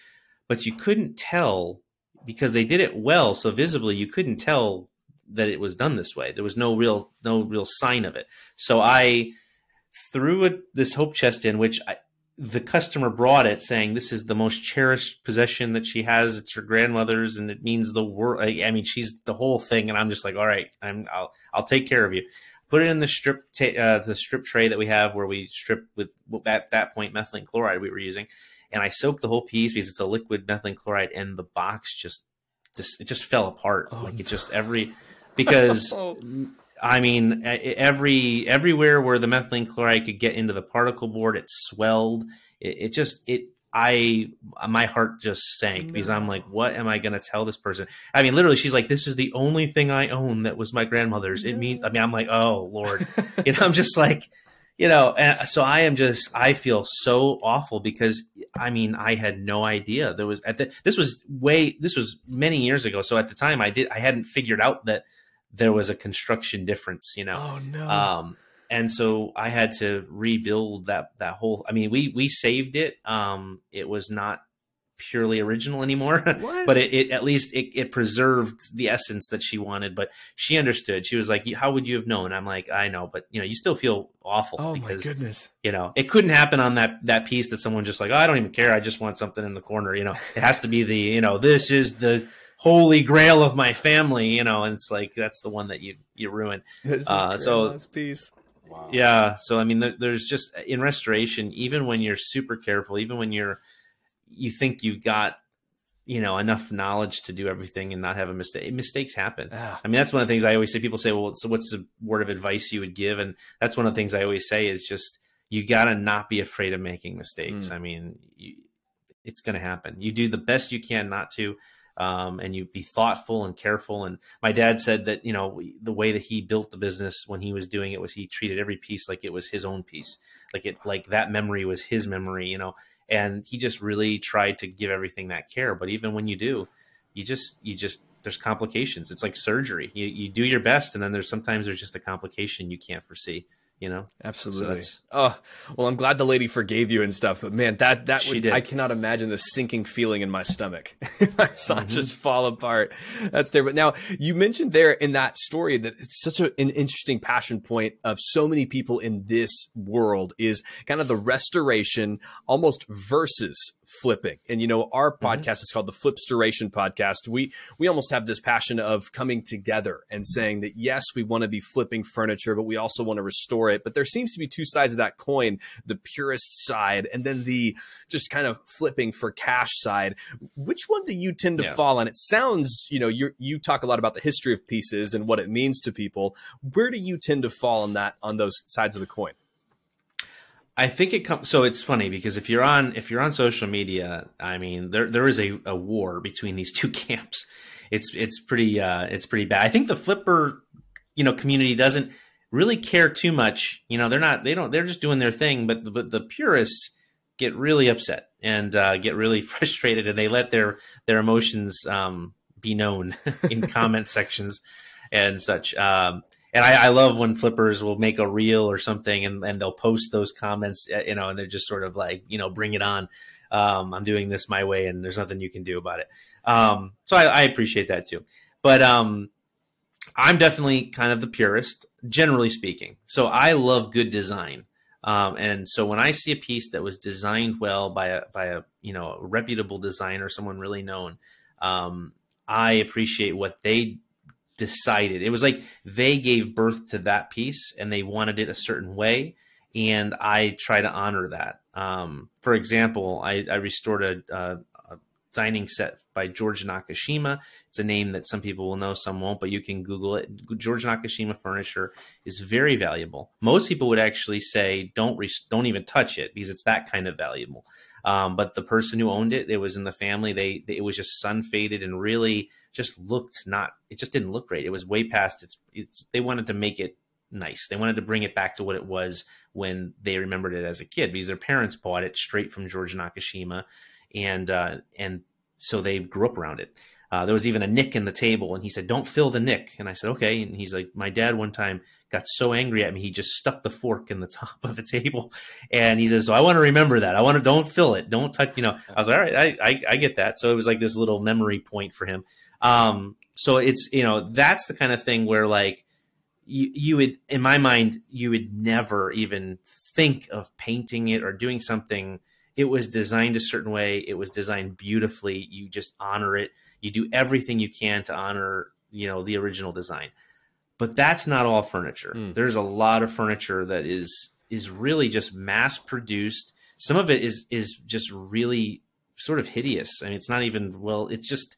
[SPEAKER 2] but you couldn't tell because they did it well so visibly you couldn't tell that it was done this way. There was no real no real sign of it. So i threw it, this hope chest in which I, the customer brought it saying this is the most cherished possession that she has. It's her grandmother's and it means the world I, I mean she's the whole thing and i'm just like all right i'm i'll i'll take care of you. Put it in the strip ta- uh, the strip tray that we have where we strip with at that point methylene chloride we were using and I soaked the whole piece because it's a liquid methylene chloride, and the box just just it just fell apart. Oh, like it just every because oh. I mean every everywhere where the methylene chloride could get into the particle board, it swelled. It, it just it I my heart just sank no. because I'm like, what am I going to tell this person? I mean, literally, she's like, this is the only thing I own that was my grandmother's. No. It means I mean, I'm like, oh Lord, you know, I'm just like, you know, and so I am just I feel so awful because I mean I had no idea there was at the, this was way this was many years ago. So at the time I did I hadn't figured out that there was a construction difference, you know.
[SPEAKER 1] Oh no.
[SPEAKER 2] Um, and so I had to rebuild that that whole. I mean, we we saved it. Um, it was not purely original anymore, but it, it, at least it, it preserved the essence that she wanted. But she understood. She was like, "How would you have known?" I'm like, "I know, but you know, you still feel awful."
[SPEAKER 1] Oh because, my goodness!
[SPEAKER 2] You know, it couldn't happen on that that piece that someone just like, oh, "I don't even care. I just want something in the corner." You know, it has to be the you know, this is the holy grail of my family. You know, and it's like that's the one that you you ruin.
[SPEAKER 1] Uh, so piece.
[SPEAKER 2] Wow. Yeah. So I mean, there's just in restoration, even when you're super careful, even when you're you think you've got you know enough knowledge to do everything and not have a mistake mistakes happen. I mean that's one of the things i always say. People say well so what's the word of advice you would give? And that's one of the things i always say is just you gotta not be afraid of making mistakes. Mm. i mean you, it's gonna happen. You do the best you can not to um, and you be thoughtful and careful. And my dad said that you know the way that he built the business when he was doing it was he treated every piece like it was his own piece, like it like that memory was his memory. You know, and he just really tried to give everything that care. But even when you do you just you just there's complications. It's like surgery. You, you do your best and then there's sometimes there's just a complication you can't foresee you know?
[SPEAKER 1] Absolutely. so oh well i'm glad the lady forgave you and stuff but man that that would, i cannot imagine the sinking feeling in my stomach. I saw mm-hmm. it just fall apart. That's there but now you mentioned there in that story that it's such a, an interesting passion point of so many people in this world is kind of the restoration almost versus flipping. And you know, our mm-hmm. podcast is called the Flipstoration Podcast. We we almost have this passion of coming together and saying that yes, we want to be flipping furniture, but we also want to restore it. But there seems to be two sides of that coin: the purist side, and then the just kind of flipping for cash side. Which one do you tend to yeah. fall on? It sounds, you know, you you talk a lot about the history of pieces and what it means to people. Where do you tend to fall on that on those sides of the coin?
[SPEAKER 2] I think it comes. So it's funny because if you're on if you're on social media, I mean, there there is a, a war between these two camps. It's it's pretty uh, it's pretty bad. I think the flipper, you know, community doesn't really care too much. You know, they're not they don't they're just doing their thing. But the, but the purists get really upset and uh, get really frustrated, and they let their their emotions um, be known in comment sections and such. Um, and I, I, love when flippers will make a reel or something and, and they'll post those comments, uh, you know, and they're just sort of like, you know, bring it on. Um, I'm doing this my way and there's nothing you can do about it. Um, so I, I, appreciate that too. But um, I'm definitely kind of the purist, generally speaking. So I love good design. Um, and so when I see a piece that was designed well by a, by a, you know, a reputable designer, someone really known, um, I appreciate what they decided. It was like they gave birth to that piece and they wanted it a certain way. And I try to honor that. Um, for example, I, I restored a, a, a, dining set by George Nakashima. It's a name that some people will know, some won't, but you can Google it. George Nakashima furniture is very valuable. Most people would actually say don't re- don't even touch it because it's that kind of valuable. Um, but the person who owned it, it was in the family. They, they, it was just sun faded and really just looked not. It just didn't look great. It was way past its. It's, they wanted to make it nice. They wanted to bring it back to what it was when they remembered it as a kid because their parents bought it straight from George Nakashima, and uh, and so they grew up around it. Uh, there was even a nick in the table, and he said, "Don't fill the nick." And I said, "Okay." And he's like, "My dad one time got so angry at me, he just stuck the fork in the top of the table." And he says, "So I want to remember that. I want to don't fill it, don't touch." You know, I was like, "All right, I, I, I get that." So it was like this little memory point for him. Um, so it's you know that's the kind of thing where like you you would in my mind you would never even think of painting it or doing something. It was designed a certain way. It was designed beautifully. You just honor it you do everything you can to honor, you know, the original design. But that's not all furniture. Mm. There's a lot of furniture that is is really just mass produced. Some of it is is just really sort of hideous. I mean, it's not even well. It's just,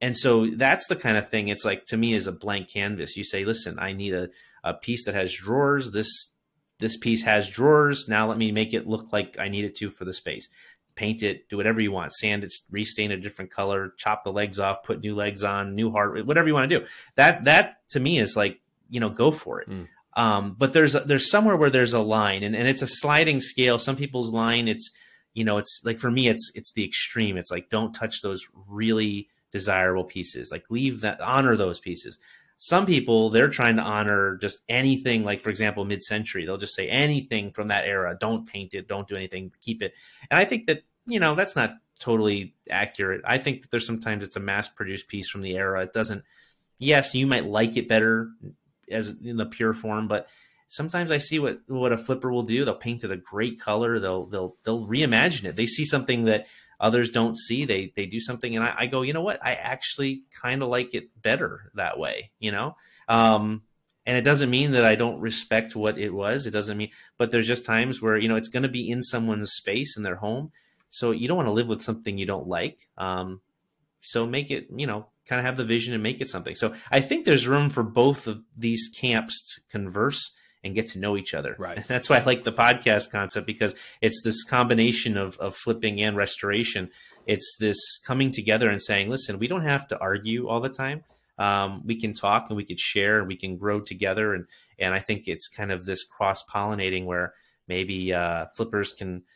[SPEAKER 2] and so that's the kind of thing. It's like to me is a blank canvas. You say, listen, I need a a piece that has drawers. This this piece has drawers. Now let me make it look like I need it to for the space paint it, do whatever you want, sand it, restain a different color, chop the legs off, put new legs on, new heart, whatever you want to do. That that to me is like you know go for it. Mm. Um, but there's there's somewhere where there's a line, and, and it's a sliding scale. Some people's line, it's you know, it's like for me, it's it's the extreme. It's like don't touch those really desirable pieces. Like leave that, honor those pieces. Some people they're trying to honor just anything. Like for example, mid-century, they'll just say anything from that era. Don't paint it. Don't do anything. Keep it. And I think that you know that's not totally accurate. I think that there's sometimes it's a mass-produced piece from the era. It doesn't. Yes, you might like it better as in the pure form, but sometimes I see what what a flipper will do. They'll paint it a great color. They'll they'll they'll reimagine it. They see something that others don't see. They they do something, and I, I go, you know what? I actually kind of like it better that way. You know. Um, and it doesn't mean that I don't respect what it was. It doesn't mean, but there's just times where you know it's going to be in someone's space in their home, so you don't want to live with something you don't like. Um, so make it, you know, kind of have the vision and make it something. So I think there's room for both of these camps to converse and get to know each other.
[SPEAKER 1] Right. And
[SPEAKER 2] that's why I like the podcast concept because it's this combination of, of flipping and restoration. It's this coming together and saying, listen, we don't have to argue all the time. Um, we can talk and we can share and we can grow together. And, and I think it's kind of this cross pollinating where maybe uh, flippers can –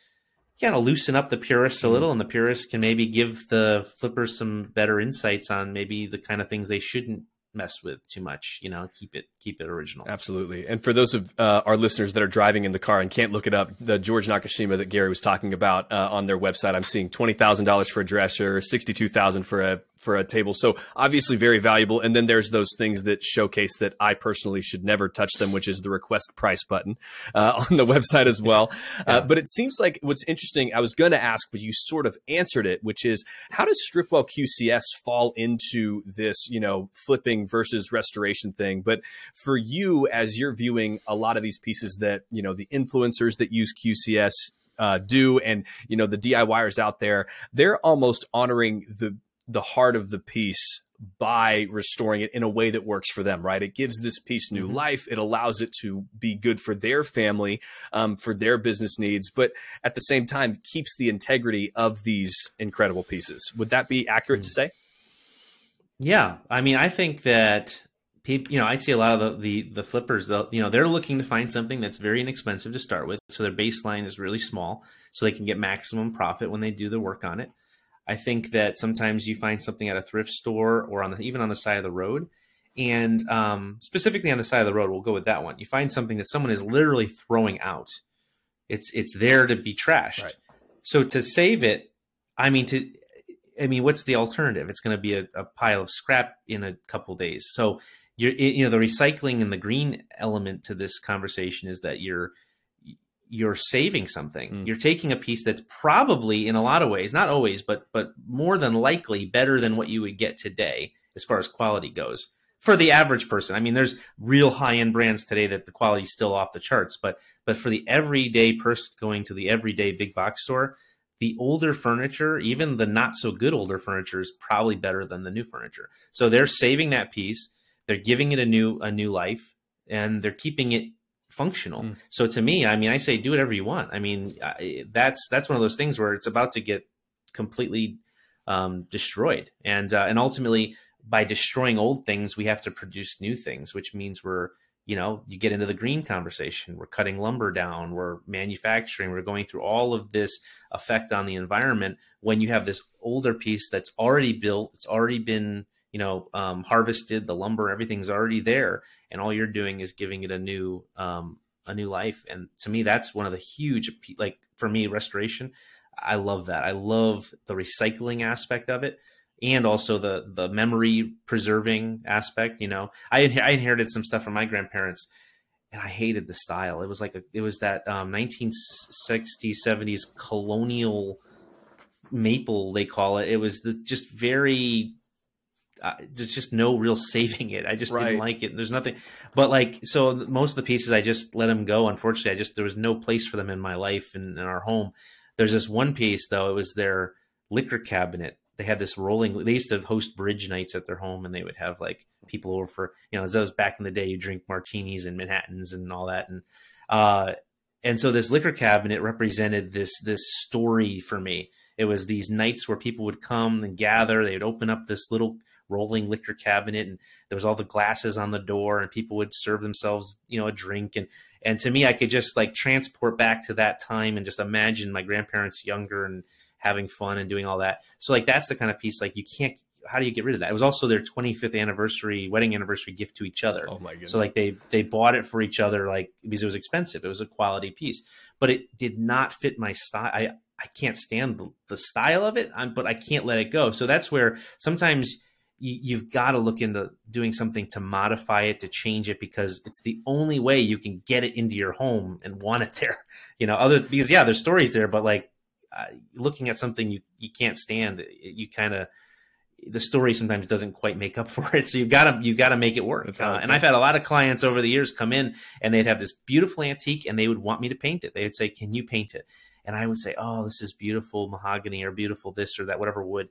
[SPEAKER 2] kind of loosen up the purists a mm-hmm. little, and the purists can maybe give the flippers some better insights on maybe the kind of things they shouldn't mess with too much. You know, keep it keep it original.
[SPEAKER 1] Absolutely. And for those of uh, our listeners that are driving in the car and can't look it up, the George Nakashima that Gary was talking about uh, on their website, I'm seeing twenty thousand dollars for a dresser, sixty two thousand for a for a table. So obviously very valuable. And then there's those things that showcase that I personally should never touch them, which is the request price button uh, on the website as well. Uh, but it seems like what's interesting, I was going to ask, but you sort of answered it, which is how does Stripwell QCS fall into this, you know, flipping versus restoration thing? But for you, as you're viewing a lot of these pieces that, you know, the influencers that use QCS uh, do and you know the DIYers out there, they're almost honoring the the heart of the piece by restoring it in a way that works for them, right? It gives this piece new mm-hmm. life. It allows it to be good for their family, um, for their business needs, but at the same time keeps the integrity of these incredible pieces. Would that be accurate mm-hmm. to say?
[SPEAKER 2] Yeah, I mean, I think that people, you know, I see a lot of the the, the flippers. you know, they're looking to find something that's very inexpensive to start with, so their baseline is really small, so they can get maximum profit when they do the work on it. I think that sometimes you find something at a thrift store or on the, even on the side of the road, and um, specifically on the side of the road, we'll go with that one. You find something that someone is literally throwing out. It's it's there to be trashed. Right. So to save it, I mean to, I mean, what's the alternative? It's going to be a, a, pile of scrap in a couple days. So you're you know the recycling and the green element to this conversation is that you're you're saving something. Mm. You're taking a piece that's probably in a lot of ways, not always, but but more than likely better than what you would get today as far as quality goes. For the average person. I mean, there's real high-end brands today that the quality is still off the charts, but but for the everyday person going to the everyday big box store, the older furniture, even the not so good older furniture is probably better than the new furniture. So they're saving that piece, they're giving it a new a new life and they're keeping it functional. Mm. So to me, I mean, I say do whatever you want. I mean, I, that's that's one of those things where it's about to get completely um, destroyed, and uh, and ultimately by destroying old things, we have to produce new things, which means we're you know you get into the green conversation. We're cutting lumber down. We're manufacturing. We're going through all of this effect on the environment when you have this older piece that's already built. It's already been you know um, harvested. The lumber, everything's already there and all you're doing is giving it a new um, a new life. And to me, that's one of the huge like for me restoration. I love that. I love the recycling aspect of it, and also the the memory preserving aspect. You know, I I inherited some stuff from my grandparents, and I hated the style. It was like a, it was that um, 1960s 70s colonial maple they call it. It was the, just very uh, there's just no real saving it. I just right. didn't like it. There's nothing, but like so most of the pieces I just let them go. Unfortunately, I just there was no place for them in my life and in our home. There's this one piece though. It was their liquor cabinet. They had this rolling. They used to host bridge nights at their home, and they would have like people over for you know as those back in the day. You drink martinis and Manhattan's and all that, and uh, and so this liquor cabinet represented this this story for me. It was these nights where people would come and gather. They would open up this little rolling liquor cabinet and there was all the glasses on the door and people would serve themselves you know a drink and and to me i could just like transport back to that time and just imagine my grandparents younger and having fun and doing all that so like that's the kind of piece like you can't how do you get rid of that? It was also their 25th anniversary, wedding anniversary gift to each other.
[SPEAKER 1] Oh my goodness!
[SPEAKER 2] So like they they bought it for each other, like because it was expensive. It was a quality piece, but it did not fit my style. I I can't stand the, the style of it, I'm, but I can't let it go. So that's where sometimes you, have got to look into doing something to modify it to change it because it's the only way you can get it into your home and want it there. You know other because yeah there's stories there but like uh, looking at something you you can't stand you kind of the story sometimes doesn't quite make up for it. So you've gotta you've gotta make it work. Uh, and i've had a lot of clients over the years come in and they'd have this beautiful antique and they would want me to paint it. They would say can you paint it? And i would say oh this is beautiful mahogany or beautiful this or that whatever wood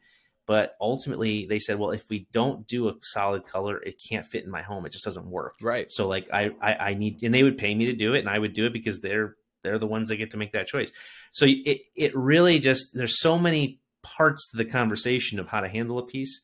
[SPEAKER 2] but ultimately, they said, well, if we don't do a solid color, it can't fit in my home. It just doesn't work.
[SPEAKER 1] Right.
[SPEAKER 2] So like I, I, I need, and they would pay me to do it, and I would do it because they're they're the ones that get to make that choice. So it it really just there's so many parts to the conversation of how to handle a piece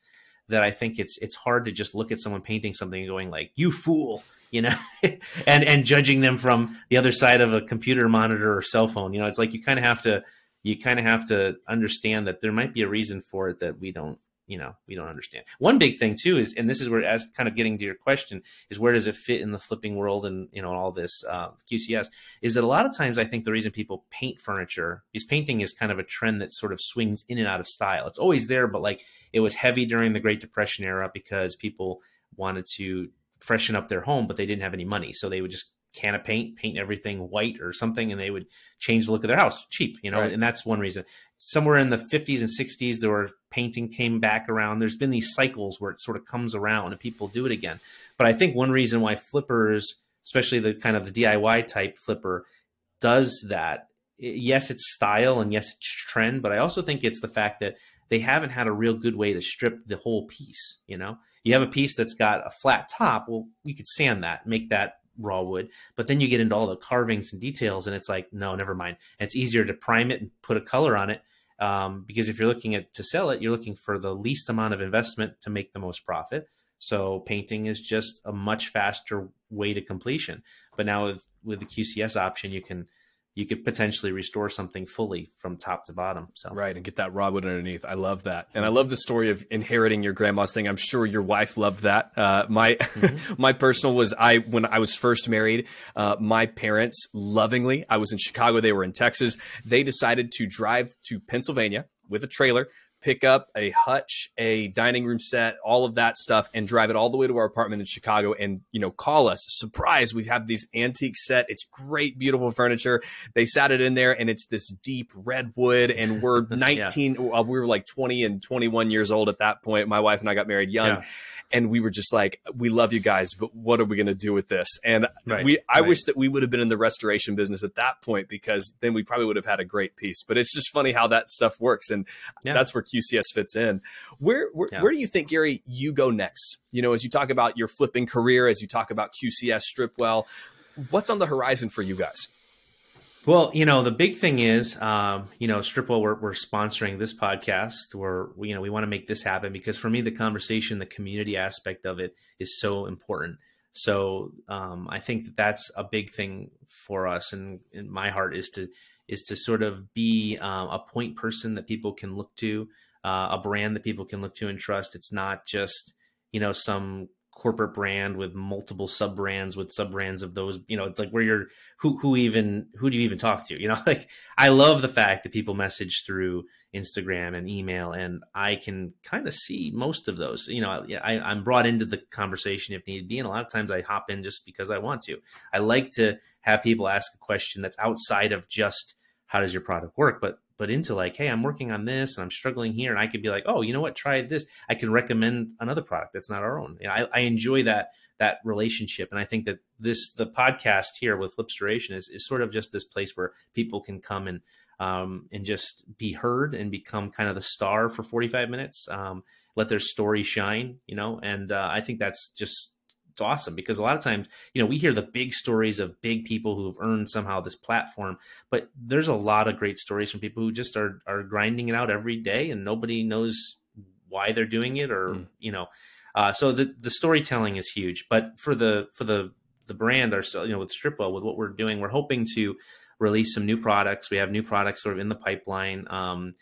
[SPEAKER 2] that I think it's it's hard to just look at someone painting something and going like you fool you know and and judging them from the other side of a computer monitor or cell phone you know it's like you kind of have to you kind of have to understand that there might be a reason for it that we don't you know we don't understand. One big thing too is, and this is where, as kind of getting to your question, is where does it fit in the flipping world and you know all this uh, QCS? Is that a lot of times I think the reason people paint furniture is painting is kind of a trend that sort of swings in and out of style. It's always there, but like it was heavy during the Great Depression era because people wanted to freshen up their home, but they didn't have any money, so they would just can of paint, paint everything white or something, and they would change the look of their house cheap, you know, right. and that's one reason. Somewhere in the 50s and 60s, there were painting came back around. There's been these cycles where it sort of comes around and people do it again. But I think one reason why flippers, especially the kind of the DIY type flipper, does that. Yes, it's style and yes, it's trend, but I also think it's the fact that they haven't had a real good way to strip the whole piece. You know, you have a piece that's got a flat top. Well, you could sand that, make that raw wood, but then you get into all the carvings and details, and it's like, no, never mind. It's easier to prime it and put a color on it um, because if you're looking at to sell it, you're looking for the least amount of investment to make the most profit. So painting is just a much faster way to completion. But now with with the QCS option, you can you could potentially restore something fully from top to bottom. So
[SPEAKER 1] right, and get that raw wood underneath. I love that, and I love the story of inheriting your grandma's thing. I'm sure your wife loved that. Uh, my mm-hmm. my personal was I when I was first married. Uh, my parents lovingly, I was in Chicago, they were in Texas. They decided to drive to Pennsylvania with a trailer pick up a hutch, a dining room set, all of that stuff, and drive it all the way to our apartment in Chicago and, you know, call us. Surprise, we have these antique set. It's great, beautiful furniture. They sat it in there and it's this deep redwood. And we're 19, yeah. uh, we were like 20 and 21 years old at that point. My wife and I got married young. Yeah and we were just like, we love you guys, but what are we going to do with this? And right, we, I right. wish that we would have been in the restoration business at that point because then we probably would have had a great piece. But it's just funny how that stuff works, and yeah. that's where QCS fits in. Where where, yeah. where do you think, Gary, you go next? You know, as you talk about your flipping career, as you talk about QCS Stripwell, what's on the horizon for you guys?
[SPEAKER 2] Well, you know, the big thing is, um, you know, Stripwell, we're, we're sponsoring this podcast. We're, you know, we want to make this happen because for me, the conversation, the community aspect of it is so important. So um, I think that that's a big thing for us, and in my heart is to is to sort of be um, a point person that people can look to, uh, a brand that people can look to and trust. It's not just you know some corporate brand with multiple sub brands with sub brands of those you know like where you're who who even who do you even talk to? You know like i love the fact that people message through instagram and email and i can kind of see most of those. You know I, i'm brought into the conversation if need be and a lot of times i hop in just because i want to. I like to have people ask a question that's outside of just how does your product work but but into like, hey, I'm working on this and I'm struggling here, and I could be like, oh, you know what, try this. I can recommend another product that's not our own. You know, I, I enjoy that that relationship, and I think that this the podcast here with Flipstoration is is sort of just this place where people can come and um, and just be heard and become kind of the star for 45 minutes. Um, let their story shine, you know, and uh, I think that's just it's awesome because a lot of times, you know, we hear the big stories of big people who have earned somehow this platform, but there's a lot of great stories from people who just are are grinding it out every day and nobody knows why they're doing it or mm. you know. Uh, so the the storytelling is huge, but for the for the the brand ourselves, you know, with Stripwell, with what we're doing, we're hoping to release some new products. We have new products sort of in the pipeline. Um,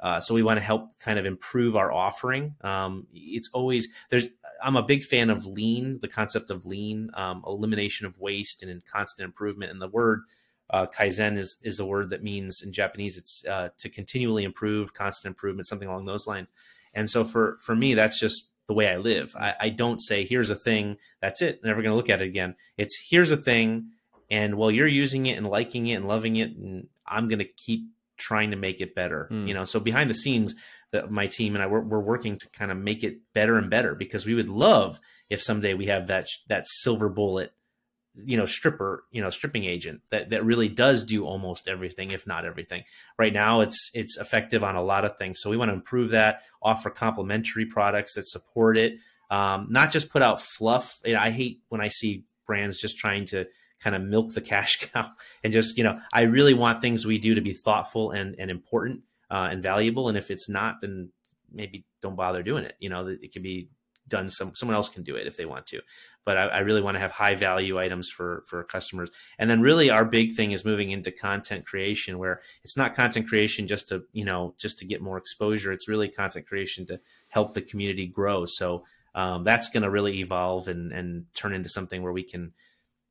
[SPEAKER 2] uh, so we want to help kind of improve our offering. Um, it's always there's I'm a big fan of lean, the concept of lean, um, elimination of waste and constant improvement. And the word uh, kaizen is is a word that means in Japanese it's uh, to continually improve, constant improvement, something along those lines. And so for for me, that's just the way I live. I, I don't say here's a thing, that's it, never going to look at it again. It's here's a thing, and while you're using it and liking it and loving it, and I'm going to keep trying to make it better. Mm. You know, so behind the scenes, that my team and I we're, we're working to kind of make it better and better because we would love if someday we have that that silver bullet, you know, stripper, you know, stripping agent that that really does do almost everything, if not everything. Right now, it's it's effective on a lot of things, so we want to improve that. Offer complementary products that support it, um, not just put out fluff. You know, I hate when I see brands just trying to kind of milk the cash cow and just you know i really want things we do to be thoughtful and, and important uh, and valuable. And if it's not then maybe don't bother doing it. You know it can be done some someone else can do it if they want to. But I, I, really want to have high value items for for customers. And then really our big thing is moving into content creation where it's not content creation just to you know just to get more exposure. It's really content creation to help the community grow. So um, that's going to really evolve and and turn into something where we can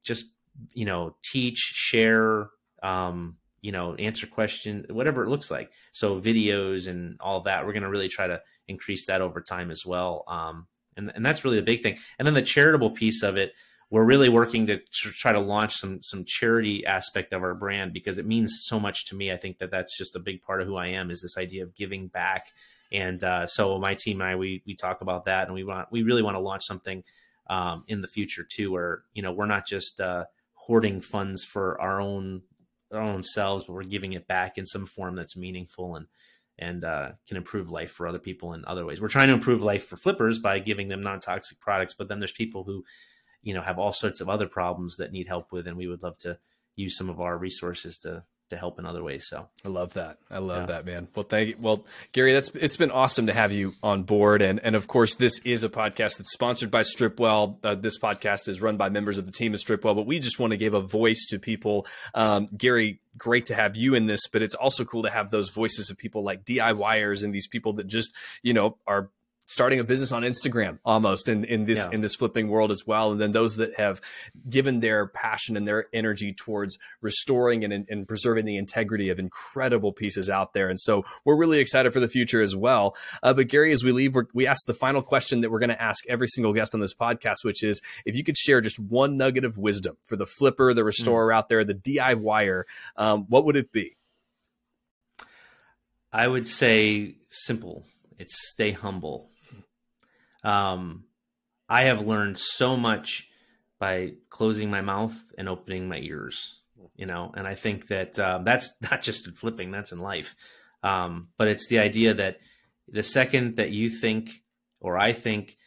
[SPEAKER 2] just you know teach share um, you know answer questions whatever it looks like. So videos and all that we're going to really try to increase that over time as well um, and, and that's really the big thing. And then the charitable piece of it we're really working to try to launch some some charity aspect of our brand because it means so much to me. I think that that's just a big part of who i am is this idea of giving back. And uh, so my team and i we, we talk about that and we want we really want to launch something um, in the future too where you know we're not just uh, hoarding funds for our own our own selves but we're giving it back in some form that's meaningful and and uh, can improve life for other people in other ways. We're trying to improve life for flippers by giving them non-toxic products, but then there's people who, you know, have all sorts of other problems that need help with, and we would love to use some of our resources to to help in other ways. So
[SPEAKER 1] I love that. I love yeah. that, man. Well, thank you. Well, Gary, that's it's been awesome to have you on board, and and of course, this is a podcast that's sponsored by Stripwell. Uh, this podcast is run by members of the team of Stripwell, but we just want to give a voice to people. Um, Gary, great to have you in this, but it's also cool to have those voices of people like DIYers and these people that just you know are starting a business on Instagram almost in, in this yeah. in this flipping world as well. And then those that have given their passion and their energy towards restoring and, and preserving the integrity of incredible pieces out there. And so we're really excited for the future as well. Uh, but Gary, as we leave, we ask the final question that we're going to ask every single guest on this podcast, which is if you could share just one nugget of wisdom for the flipper, the restorer mm. out there, the DIYer, um, what would it be?
[SPEAKER 2] I would say simple. It's stay humble um, I have learned so much by closing my mouth and opening my ears, you know, and I think that uh, that's not just in flipping, that's in life. Um, but it's the idea that the second that you think, or I think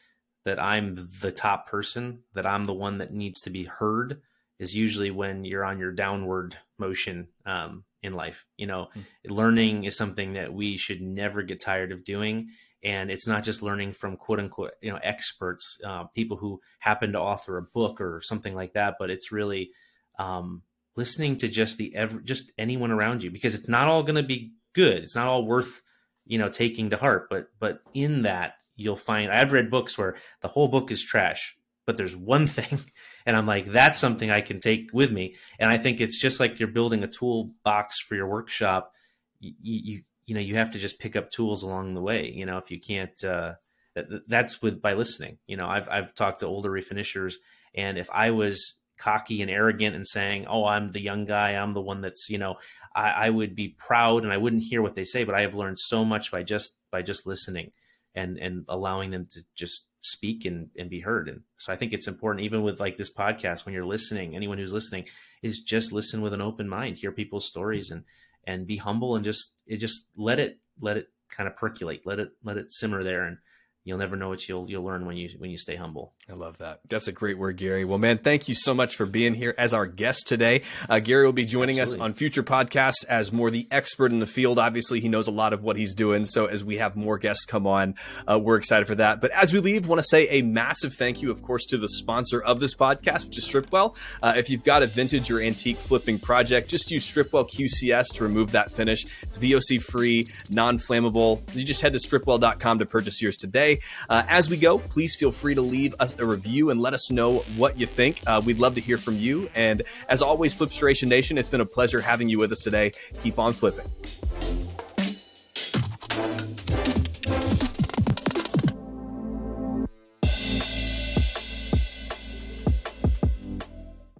[SPEAKER 2] that I'm the top person, that I'm the one that needs to be heard, is usually when you're on your downward motion um, in life. You know, mm-hmm. learning is something that we should never get tired of doing and it's not just learning from quote unquote you know experts uh, people who happen to author a book or something like that but it's really um, listening to just the ever just anyone around you because it's not all going to be good. It's not all worth you know taking to heart but but in that you'll find i've read books where the whole book is trash but there's one thing and i'm like that's something i can take with me. And i think it's just like you're building a toolbox for your workshop. You, you you know you have to just pick up tools along the way you know if you can't uh, that, that's with by listening you know i've i've talked to older refinishers and if i was cocky and arrogant and saying oh i'm the young guy i'm the one that's you know I, I would be proud and i wouldn't hear what they say but i have learned so much by just by just listening and and allowing them to just speak and, and be heard. And so i think it's important even with like this podcast when you're listening anyone who's listening is just listen with an open mind hear people's stories and and be humble and just it just let it let it kind of percolate let it let it simmer there and you'll never know what you'll you'll learn when you when you stay humble.
[SPEAKER 1] I love that. That's a great word, Gary. Well, man, thank you so much for being here as our guest today. Uh, Gary will be joining Absolutely. us on future podcasts as more the expert in the field. Obviously, he knows a lot of what he's doing. So as we have more guests come on, uh, we're excited for that. But as we leave, want to say a massive thank you, of course, to the sponsor of this podcast, which is Stripwell. Uh, if you've got a vintage or antique flipping project, just use Stripwell QCS to remove that finish. It's VOC free, non flammable. You just head to stripwell.com to purchase yours today. Uh, as we go, please feel free to leave us a review and let us know what you think. Uh, we'd love to hear from you. And as always, Flipstoration Nation, it's been a pleasure having you with us today. Keep on flipping.